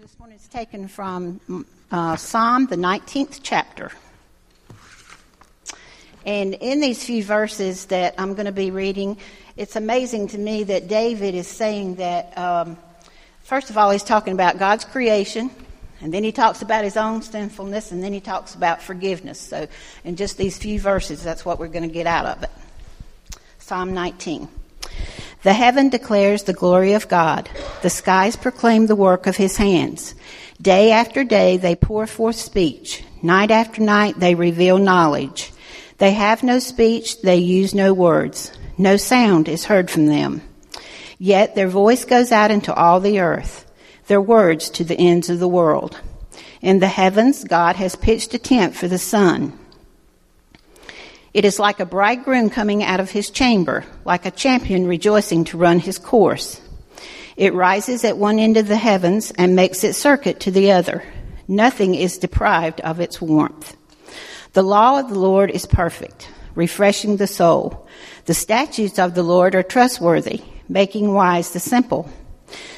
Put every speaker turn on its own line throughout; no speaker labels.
This one is taken from uh, Psalm, the 19th chapter. And in these few verses that I'm going to be reading, it's amazing to me that David is saying that, um, first of all, he's talking about God's creation, and then he talks about his own sinfulness, and then he talks about forgiveness. So, in just these few verses, that's what we're going to get out of it. Psalm 19. The heaven declares the glory of God. The skies proclaim the work of his hands. Day after day they pour forth speech. Night after night they reveal knowledge. They have no speech, they use no words. No sound is heard from them. Yet their voice goes out into all the earth, their words to the ends of the world. In the heavens, God has pitched a tent for the sun it is like a bridegroom coming out of his chamber, like a champion rejoicing to run his course. It rises at one end of the heavens and makes its circuit to the other. Nothing is deprived of its warmth. The law of the Lord is perfect, refreshing the soul. The statutes of the Lord are trustworthy, making wise the simple.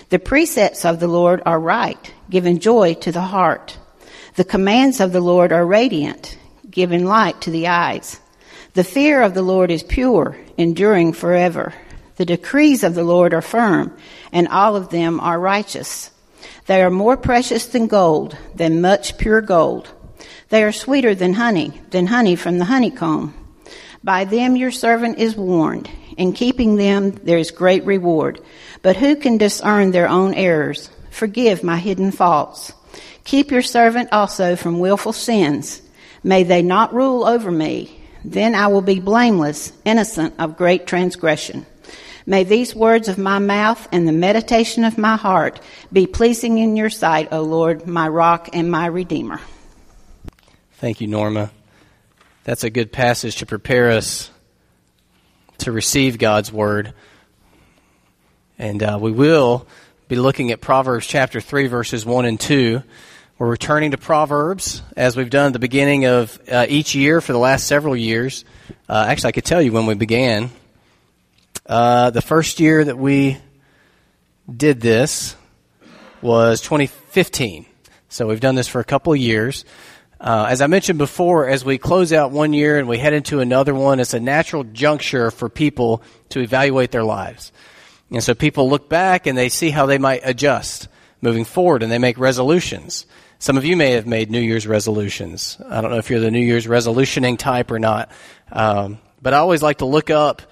The precepts of the Lord are right, giving joy to the heart. The commands of the Lord are radiant, giving light to the eyes. The fear of the Lord is pure, enduring forever. The decrees of the Lord are firm, and all of them are righteous. They are more precious than gold, than much pure gold. They are sweeter than honey, than honey from the honeycomb. By them your servant is warned. In keeping them there is great reward. But who can discern their own errors? Forgive my hidden faults. Keep your servant also from wilful sins. May they not rule over me. Then I will be blameless, innocent of great transgression. May these words of my mouth and the meditation of my heart be pleasing in your sight, O Lord, my rock and my redeemer.
Thank you, Norma. That's a good passage to prepare us to receive God's word. And uh, we will be looking at Proverbs chapter 3, verses 1 and 2. We're returning to Proverbs as we've done at the beginning of uh, each year for the last several years. Uh, actually, I could tell you when we began. Uh, the first year that we did this was 2015. So we've done this for a couple of years. Uh, as I mentioned before, as we close out one year and we head into another one, it's a natural juncture for people to evaluate their lives. And so people look back and they see how they might adjust moving forward and they make resolutions. Some of you may have made New Year's resolutions. I don't know if you're the New Year's resolutioning type or not. Um, but I always like to look up.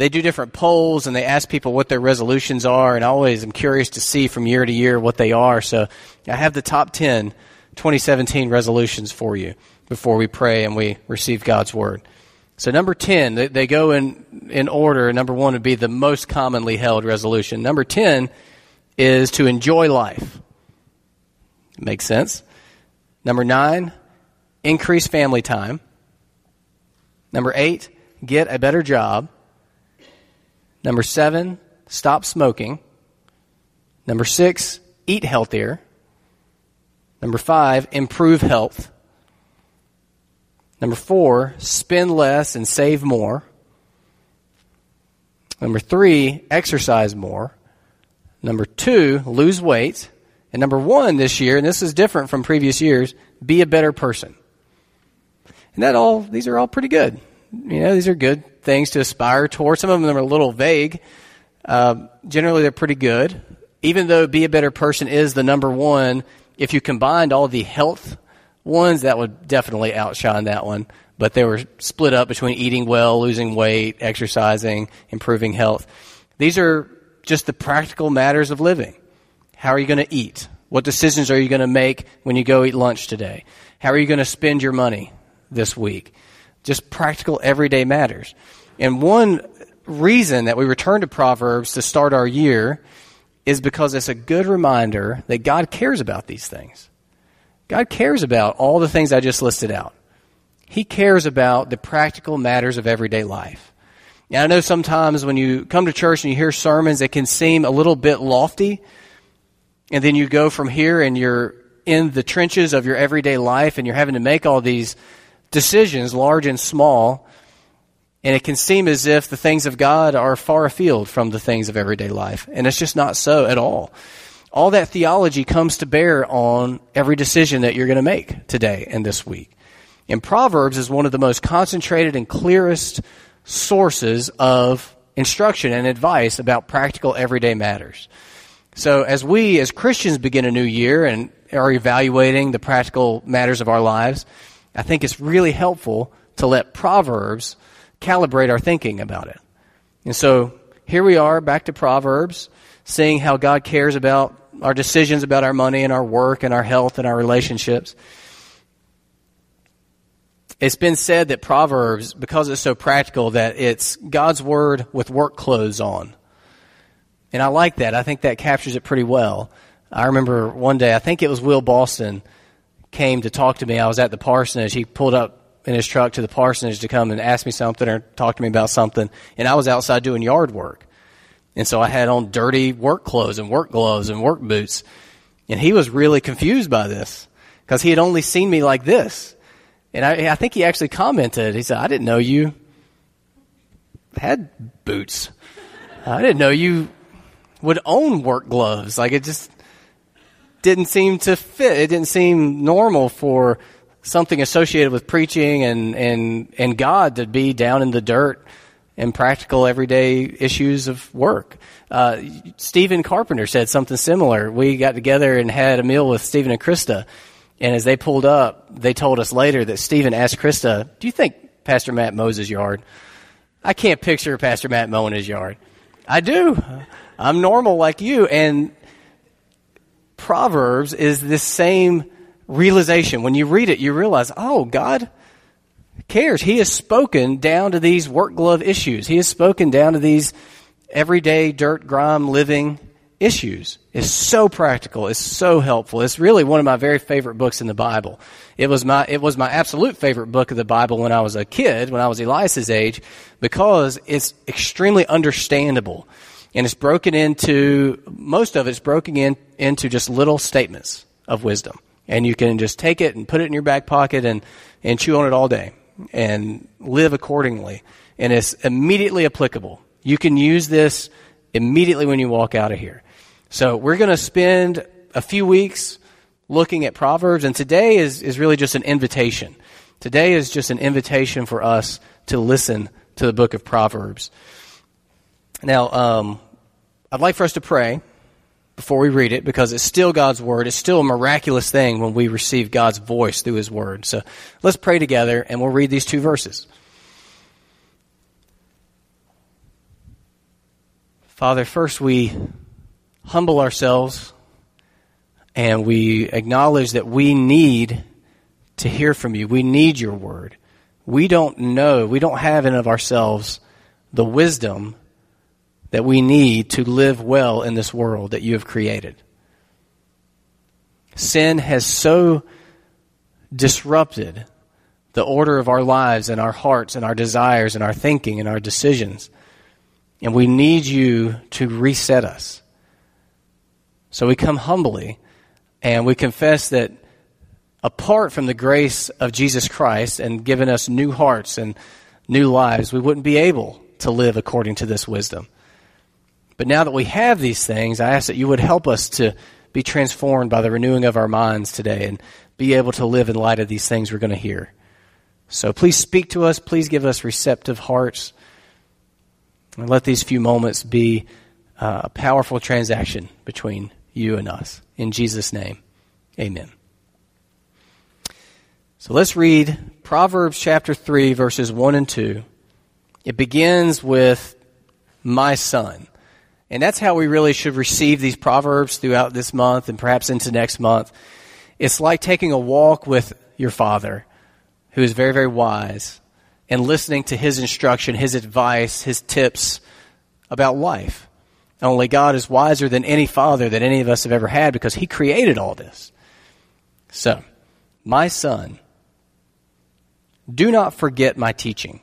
They do different polls and they ask people what their resolutions are, and always I always am curious to see from year to year what they are. So I have the top 10 2017 resolutions for you before we pray and we receive God's Word. So number 10, they, they go in, in order. Number one would be the most commonly held resolution. Number 10 is to enjoy life. Makes sense. Number nine, increase family time. Number eight, get a better job. Number seven, stop smoking. Number six, eat healthier. Number five, improve health. Number four, spend less and save more. Number three, exercise more. Number two, lose weight. And number one this year, and this is different from previous years, be a better person. And that all, these are all pretty good. You know, these are good things to aspire towards. Some of them are a little vague. Uh, generally, they're pretty good. Even though be a better person is the number one, if you combined all the health ones, that would definitely outshine that one. But they were split up between eating well, losing weight, exercising, improving health. These are just the practical matters of living. How are you going to eat? What decisions are you going to make when you go eat lunch today? How are you going to spend your money this week? Just practical everyday matters. And one reason that we return to Proverbs to start our year is because it's a good reminder that God cares about these things. God cares about all the things I just listed out. He cares about the practical matters of everyday life. Now, I know sometimes when you come to church and you hear sermons, it can seem a little bit lofty and then you go from here and you're in the trenches of your everyday life and you're having to make all these decisions, large and small. And it can seem as if the things of God are far afield from the things of everyday life. And it's just not so at all. all that theology comes to bear on every decision that you're going to make today and this week. And Proverbs is one of the most concentrated and clearest sources of instruction and advice about practical everyday matters. So as we as Christians begin a new year and are evaluating the practical matters of our lives, I think it's really helpful to let Proverbs calibrate our thinking about it. And so here we are back to Proverbs, seeing how God cares about our decisions about our money and our work and our health and our relationships. It's been said that Proverbs, because it's so practical, that it's God's word with work clothes on. And I like that. I think that captures it pretty well. I remember one day, I think it was Will Boston came to talk to me. I was at the parsonage. He pulled up in his truck to the parsonage to come and ask me something or talk to me about something. And I was outside doing yard work. And so I had on dirty work clothes and work gloves and work boots. And he was really confused by this because he had only seen me like this. And I, I think he actually commented, he said, I didn't know you had boots. I didn't know you would own work gloves. Like it just didn't seem to fit. It didn't seem normal for something associated with preaching and, and, and God to be down in the dirt and practical everyday issues of work. Uh, Stephen Carpenter said something similar. We got together and had a meal with Stephen and Krista, and as they pulled up, they told us later that Stephen asked Krista, "Do you think Pastor Matt mows his yard?" I can't picture Pastor Matt mowing his yard. I do. I'm normal like you, and Proverbs is this same realization. When you read it, you realize, oh, God cares. He has spoken down to these work glove issues. He has spoken down to these everyday dirt grime living issues. It's so practical. It's so helpful. It's really one of my very favorite books in the Bible. It was my, it was my absolute favorite book of the Bible when I was a kid, when I was Elias's age, because it's extremely understandable. And it's broken into, most of it's broken in, into just little statements of wisdom. And you can just take it and put it in your back pocket and, and chew on it all day and live accordingly. And it's immediately applicable. You can use this immediately when you walk out of here. So we're going to spend a few weeks looking at Proverbs, and today is, is really just an invitation. Today is just an invitation for us to listen to the book of Proverbs. Now, um, I'd like for us to pray before we read it because it's still God's Word. It's still a miraculous thing when we receive God's voice through His Word. So let's pray together and we'll read these two verses. Father, first we humble ourselves and we acknowledge that we need to hear from you. We need your Word. We don't know, we don't have in of ourselves the wisdom that we need to live well in this world that you have created. Sin has so disrupted the order of our lives and our hearts and our desires and our thinking and our decisions. And we need you to reset us. So we come humbly and we confess that apart from the grace of Jesus Christ and giving us new hearts and new lives, we wouldn't be able to live according to this wisdom. But now that we have these things, I ask that you would help us to be transformed by the renewing of our minds today and be able to live in light of these things we're going to hear. So please speak to us. Please give us receptive hearts. And let these few moments be uh, a powerful transaction between you and us. In Jesus' name, amen. So let's read Proverbs chapter 3, verses 1 and 2. It begins with, My son. And that's how we really should receive these proverbs throughout this month and perhaps into next month. It's like taking a walk with your father, who is very, very wise, and listening to his instruction, his advice, his tips about life. Only God is wiser than any father that any of us have ever had because he created all this. So, my son, do not forget my teaching,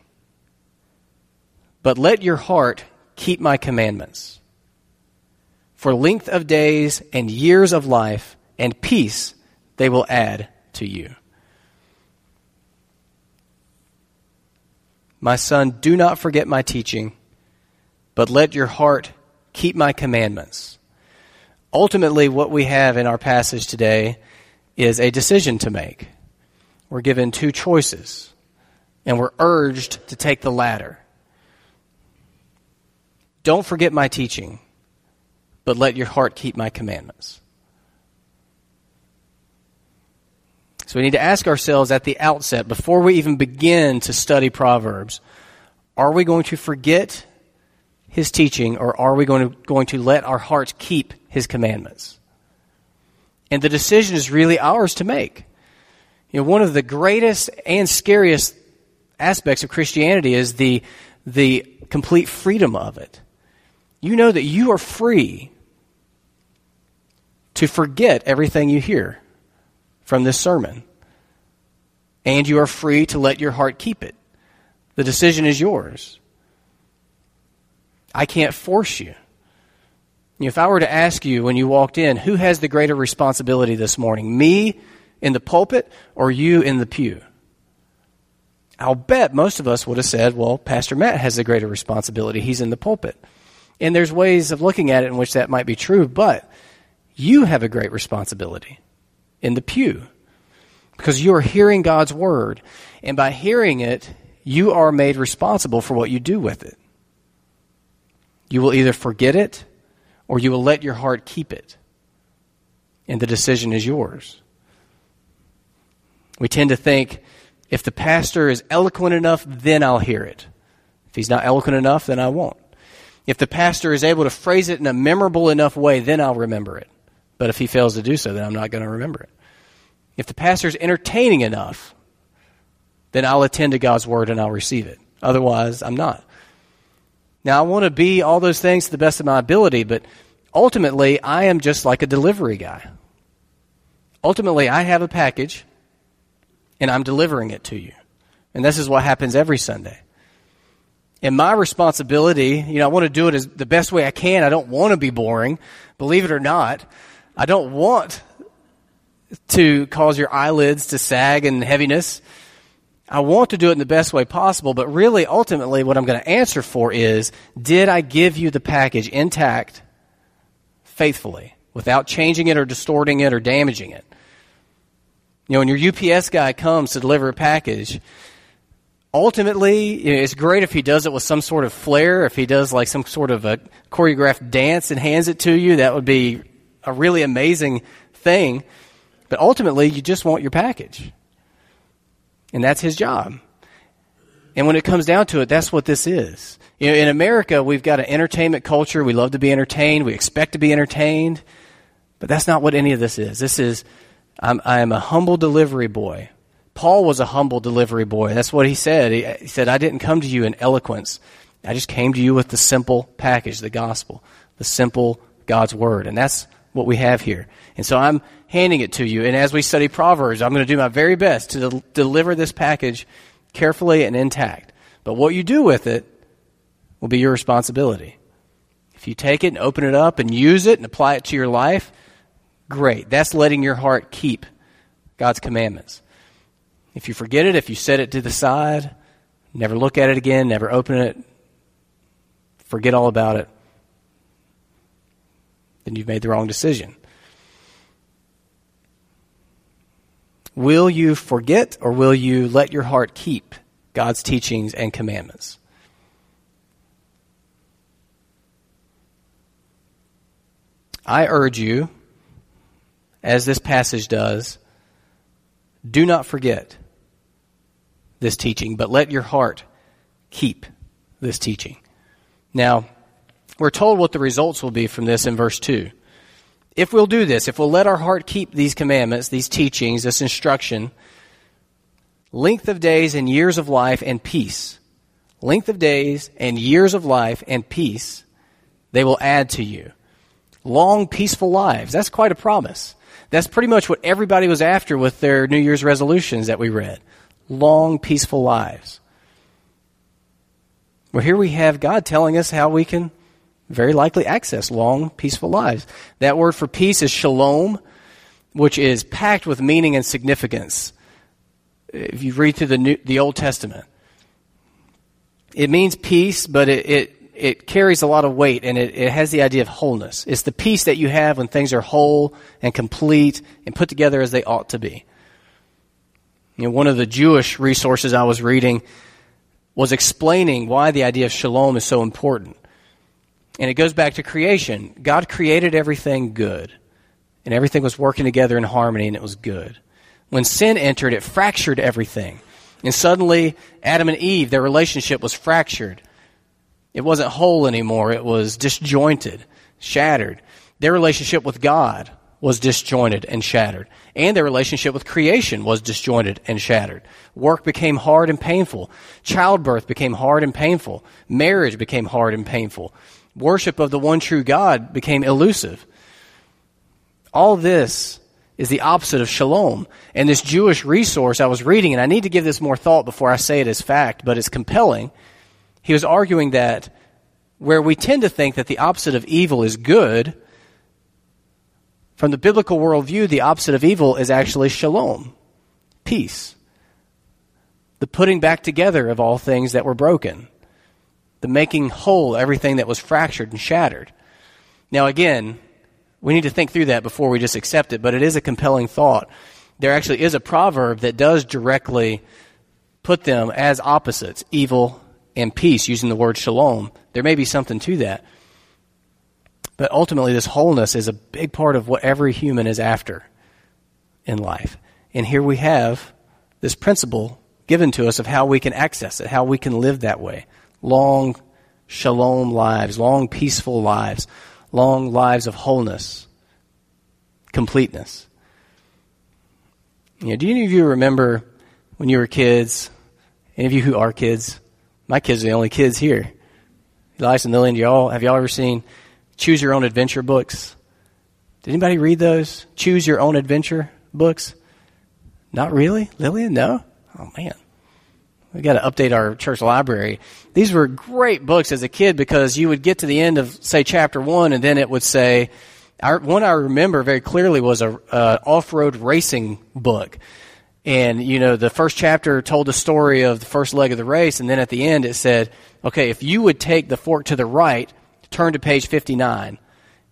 but let your heart keep my commandments for length of days and years of life and peace they will add to you. My son, do not forget my teaching, but let your heart keep my commandments. Ultimately, what we have in our passage today is a decision to make. We're given two choices, and we're urged to take the latter. Don't forget my teaching, but let your heart keep my commandments. So we need to ask ourselves at the outset, before we even begin to study Proverbs, are we going to forget his teaching or are we going to, going to let our hearts keep his commandments? And the decision is really ours to make. You know, one of the greatest and scariest aspects of Christianity is the, the complete freedom of it. You know that you are free to forget everything you hear from this sermon. And you are free to let your heart keep it. The decision is yours. I can't force you. If I were to ask you when you walked in, who has the greater responsibility this morning? Me in the pulpit or you in the pew? I'll bet most of us would have said, well, Pastor Matt has the greater responsibility. He's in the pulpit. And there's ways of looking at it in which that might be true, but you have a great responsibility in the pew because you are hearing God's word. And by hearing it, you are made responsible for what you do with it. You will either forget it or you will let your heart keep it. And the decision is yours. We tend to think if the pastor is eloquent enough, then I'll hear it. If he's not eloquent enough, then I won't. If the pastor is able to phrase it in a memorable enough way, then I'll remember it. But if he fails to do so, then I'm not going to remember it. If the pastor is entertaining enough, then I'll attend to God's word and I'll receive it. Otherwise, I'm not. Now, I want to be all those things to the best of my ability, but ultimately, I am just like a delivery guy. Ultimately, I have a package and I'm delivering it to you. And this is what happens every Sunday. And my responsibility, you know, I want to do it as the best way I can. I don't want to be boring. Believe it or not, I don't want to cause your eyelids to sag and heaviness. I want to do it in the best way possible, but really, ultimately, what I'm going to answer for is did I give you the package intact, faithfully, without changing it or distorting it or damaging it? You know, when your UPS guy comes to deliver a package, ultimately, it's great if he does it with some sort of flair. If he does like some sort of a choreographed dance and hands it to you, that would be a really amazing thing. But ultimately, you just want your package. And that's his job. And when it comes down to it, that's what this is. You know, in America, we've got an entertainment culture. We love to be entertained. We expect to be entertained. But that's not what any of this is. This is, I'm, I am a humble delivery boy. Paul was a humble delivery boy. That's what he said. He, he said, I didn't come to you in eloquence. I just came to you with the simple package, the gospel, the simple God's word. And that's what we have here. And so I'm handing it to you. And as we study Proverbs, I'm going to do my very best to del- deliver this package carefully and intact. But what you do with it will be your responsibility. If you take it and open it up and use it and apply it to your life, great. That's letting your heart keep God's commandments. If you forget it, if you set it to the side, never look at it again, never open it, forget all about it, then you've made the wrong decision. Will you forget or will you let your heart keep God's teachings and commandments? I urge you, as this passage does, do not forget this teaching, but let your heart keep this teaching. Now, we're told what the results will be from this in verse 2 if we'll do this, if we'll let our heart keep these commandments, these teachings, this instruction, length of days and years of life and peace, length of days and years of life and peace, they will add to you. Long, peaceful lives. That's quite a promise. That's pretty much what everybody was after with their New Year's resolutions that we read. Long, peaceful lives. Well, here we have God telling us how we can very likely access long, peaceful lives. That word for peace is shalom, which is packed with meaning and significance. If you read through the, New, the Old Testament, it means peace, but it, it, it carries a lot of weight and it, it has the idea of wholeness. It's the peace that you have when things are whole and complete and put together as they ought to be. You know, one of the Jewish resources I was reading was explaining why the idea of shalom is so important. And it goes back to creation. God created everything good, and everything was working together in harmony, and it was good. When sin entered, it fractured everything. And suddenly, Adam and Eve, their relationship was fractured. It wasn't whole anymore, it was disjointed, shattered. Their relationship with God was disjointed and shattered. And their relationship with creation was disjointed and shattered. Work became hard and painful. Childbirth became hard and painful. Marriage became hard and painful. Worship of the one true God became elusive. All this is the opposite of shalom. And this Jewish resource I was reading, and I need to give this more thought before I say it as fact, but it's compelling he was arguing that where we tend to think that the opposite of evil is good, from the biblical worldview, the opposite of evil is actually shalom, peace, the putting back together of all things that were broken, the making whole everything that was fractured and shattered. Now, again, we need to think through that before we just accept it, but it is a compelling thought. There actually is a proverb that does directly put them as opposites evil and peace using the word shalom. There may be something to that. But ultimately, this wholeness is a big part of what every human is after in life. And here we have this principle given to us of how we can access it, how we can live that way. Long shalom lives, long peaceful lives, long lives of wholeness, completeness. You know, do any of you remember when you were kids, any of you who are kids, my kids are the only kids here. Elias and Lillian, y'all have y'all ever seen Choose Your Own Adventure books? Did anybody read those? Choose Your Own Adventure books? Not really, Lillian. No. Oh man, we got to update our church library. These were great books as a kid because you would get to the end of say chapter one, and then it would say. Our, one I remember very clearly was a uh, off-road racing book and, you know, the first chapter told the story of the first leg of the race, and then at the end it said, okay, if you would take the fork to the right, turn to page 59.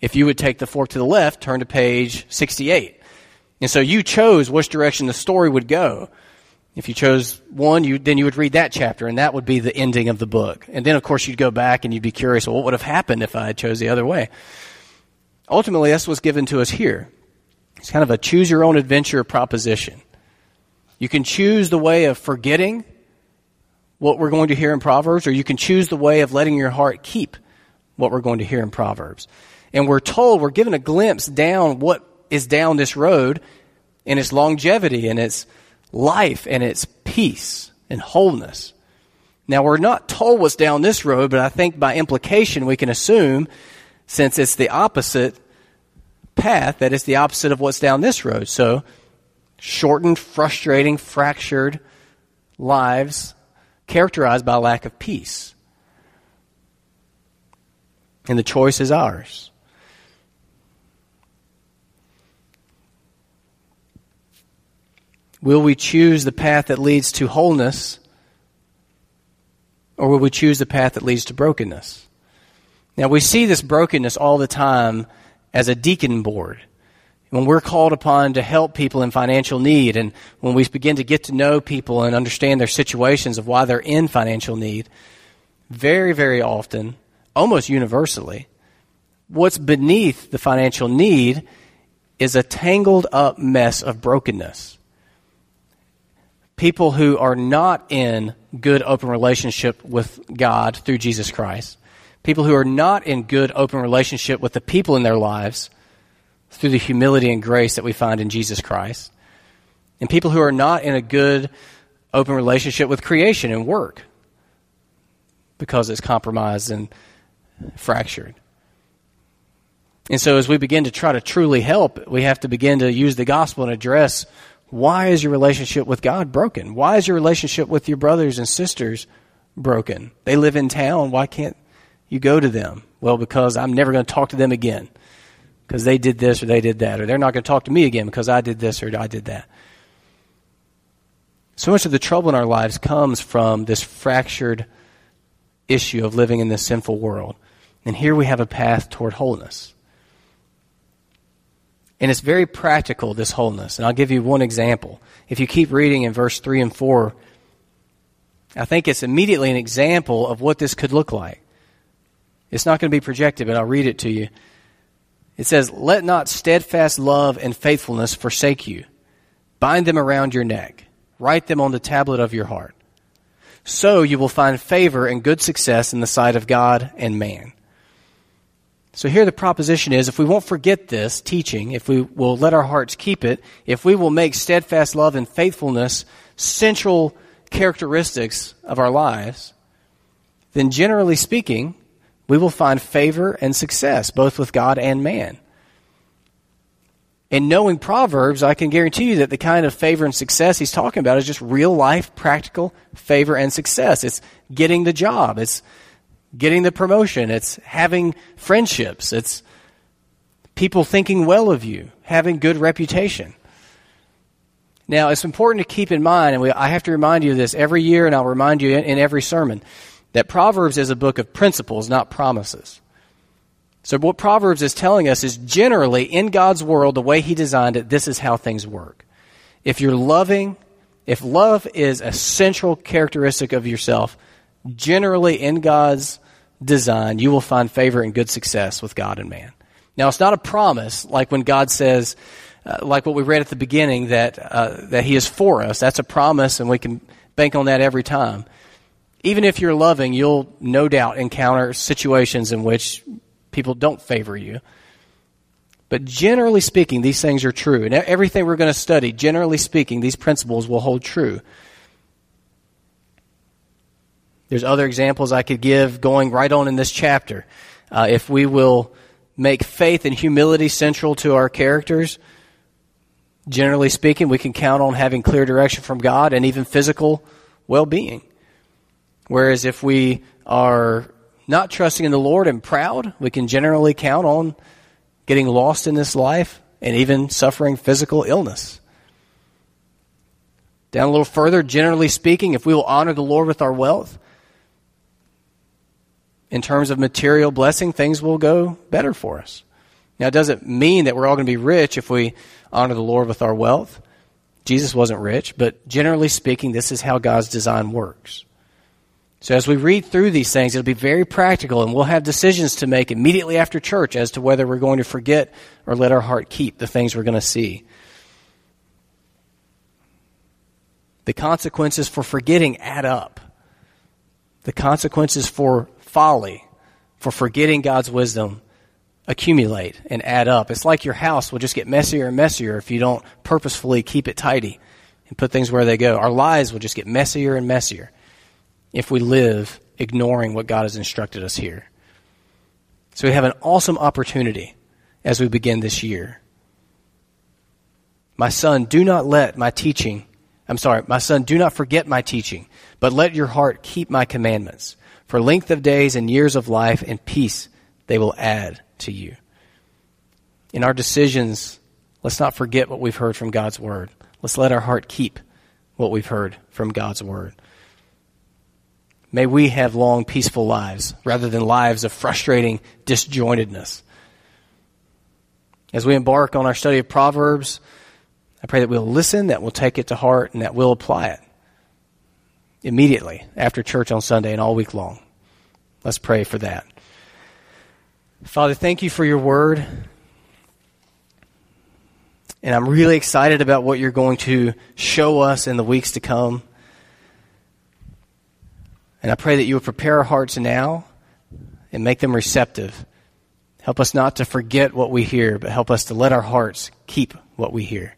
If you would take the fork to the left, turn to page 68. And so you chose which direction the story would go. If you chose one, you, then you would read that chapter, and that would be the ending of the book. And then, of course, you'd go back and you'd be curious, well, what would have happened if I had chose the other way? Ultimately, that's what's given to us here. It's kind of a choose your own adventure proposition. You can choose the way of forgetting what we're going to hear in Proverbs, or you can choose the way of letting your heart keep what we're going to hear in Proverbs. And we're told, we're given a glimpse down what is down this road and its longevity and its life and its peace and wholeness. Now, we're not told what's down this road, but I think by implication we can assume, since it's the opposite path, that it's the opposite of what's down this road. So, shortened, frustrating, fractured lives characterized by lack of peace. And the choice is ours. Will we choose the path that leads to wholeness, or will we choose the path that leads to brokenness? Now, we see this brokenness all the time as a deacon board when we're called upon to help people in financial need and when we begin to get to know people and understand their situations of why they're in financial need, very, very often, almost universally, what's beneath the financial need is a tangled up mess of brokenness. People who are not in good open relationship with God through Jesus Christ. People who are not in good open relationship with the people in their lives through the humility and grace that we find in Jesus Christ. And people who are not in a good, open relationship with creation and work because it's compromised and fractured. And so, as we begin to try to truly help, we have to begin to use the gospel and address why is your relationship with God broken? Why is your relationship with your brothers and sisters broken? They live in town. Why can't you go to them? Well, because I'm never going to talk to them again because they did this or they did that, or they're not going to talk to me again because I did this or I did that. So much of the trouble in our lives comes from this fractured issue of living in this sinful world. And here we have a path toward wholeness. And it's very practical, this wholeness. And I'll give you one example. If you keep reading in verse 3 and 4, I think it's immediately an example of what this could look like. It's not going to be projected, but I'll read it to you. It says, Let not steadfast love and faithfulness forsake you. Bind them around your neck. Write them on the tablet of your heart. So you will find favor and good success in the sight of God and man. So here the proposition is if we won't forget this teaching, if we will let our hearts keep it, if we will make steadfast love and faithfulness central characteristics of our lives, then generally speaking, we will find favor and success both with God and man. And knowing Proverbs, I can guarantee you that the kind of favor and success he's talking about is just real life, practical favor and success. It's getting the job. It's getting the promotion. It's having friendships. It's people thinking well of you, having good reputation. Now, it's important to keep in mind, and we, I have to remind you of this every year, and I'll remind you in, in every sermon, that Proverbs is a book of principles, not promises. So, what Proverbs is telling us is generally in God's world, the way He designed it, this is how things work. If you're loving, if love is a central characteristic of yourself, generally in God's design, you will find favor and good success with God and man. Now, it's not a promise like when God says, uh, like what we read at the beginning, that, uh, that He is for us. That's a promise, and we can bank on that every time. Even if you're loving, you'll no doubt encounter situations in which people don't favor you. But generally speaking, these things are true. And everything we're going to study, generally speaking, these principles will hold true. There's other examples I could give going right on in this chapter. Uh, if we will make faith and humility central to our characters, generally speaking, we can count on having clear direction from God and even physical well being. Whereas if we are not trusting in the Lord and proud, we can generally count on getting lost in this life and even suffering physical illness. Down a little further, generally speaking, if we will honor the Lord with our wealth, in terms of material blessing, things will go better for us. Now, it doesn't mean that we're all going to be rich if we honor the Lord with our wealth. Jesus wasn't rich, but generally speaking, this is how God's design works. So as we read through these things, it'll be very practical, and we'll have decisions to make immediately after church as to whether we're going to forget or let our heart keep the things we're going to see. The consequences for forgetting add up. The consequences for folly, for forgetting God's wisdom, accumulate and add up. It's like your house will just get messier and messier if you don't purposefully keep it tidy and put things where they go. Our lives will just get messier and messier if we live ignoring what God has instructed us here. So we have an awesome opportunity as we begin this year. My son, do not let my teaching, I'm sorry, my son, do not forget my teaching, but let your heart keep my commandments. For length of days and years of life and peace they will add to you. In our decisions, let's not forget what we've heard from God's word. Let's let our heart keep what we've heard from God's word. May we have long, peaceful lives rather than lives of frustrating disjointedness. As we embark on our study of Proverbs, I pray that we'll listen, that we'll take it to heart, and that we'll apply it immediately after church on Sunday and all week long. Let's pray for that. Father, thank you for your word. And I'm really excited about what you're going to show us in the weeks to come. And I pray that you will prepare our hearts now and make them receptive. Help us not to forget what we hear, but help us to let our hearts keep what we hear.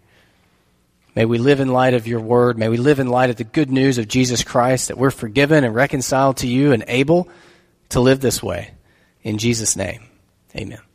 May we live in light of your word. May we live in light of the good news of Jesus Christ that we're forgiven and reconciled to you and able to live this way. In Jesus' name, amen.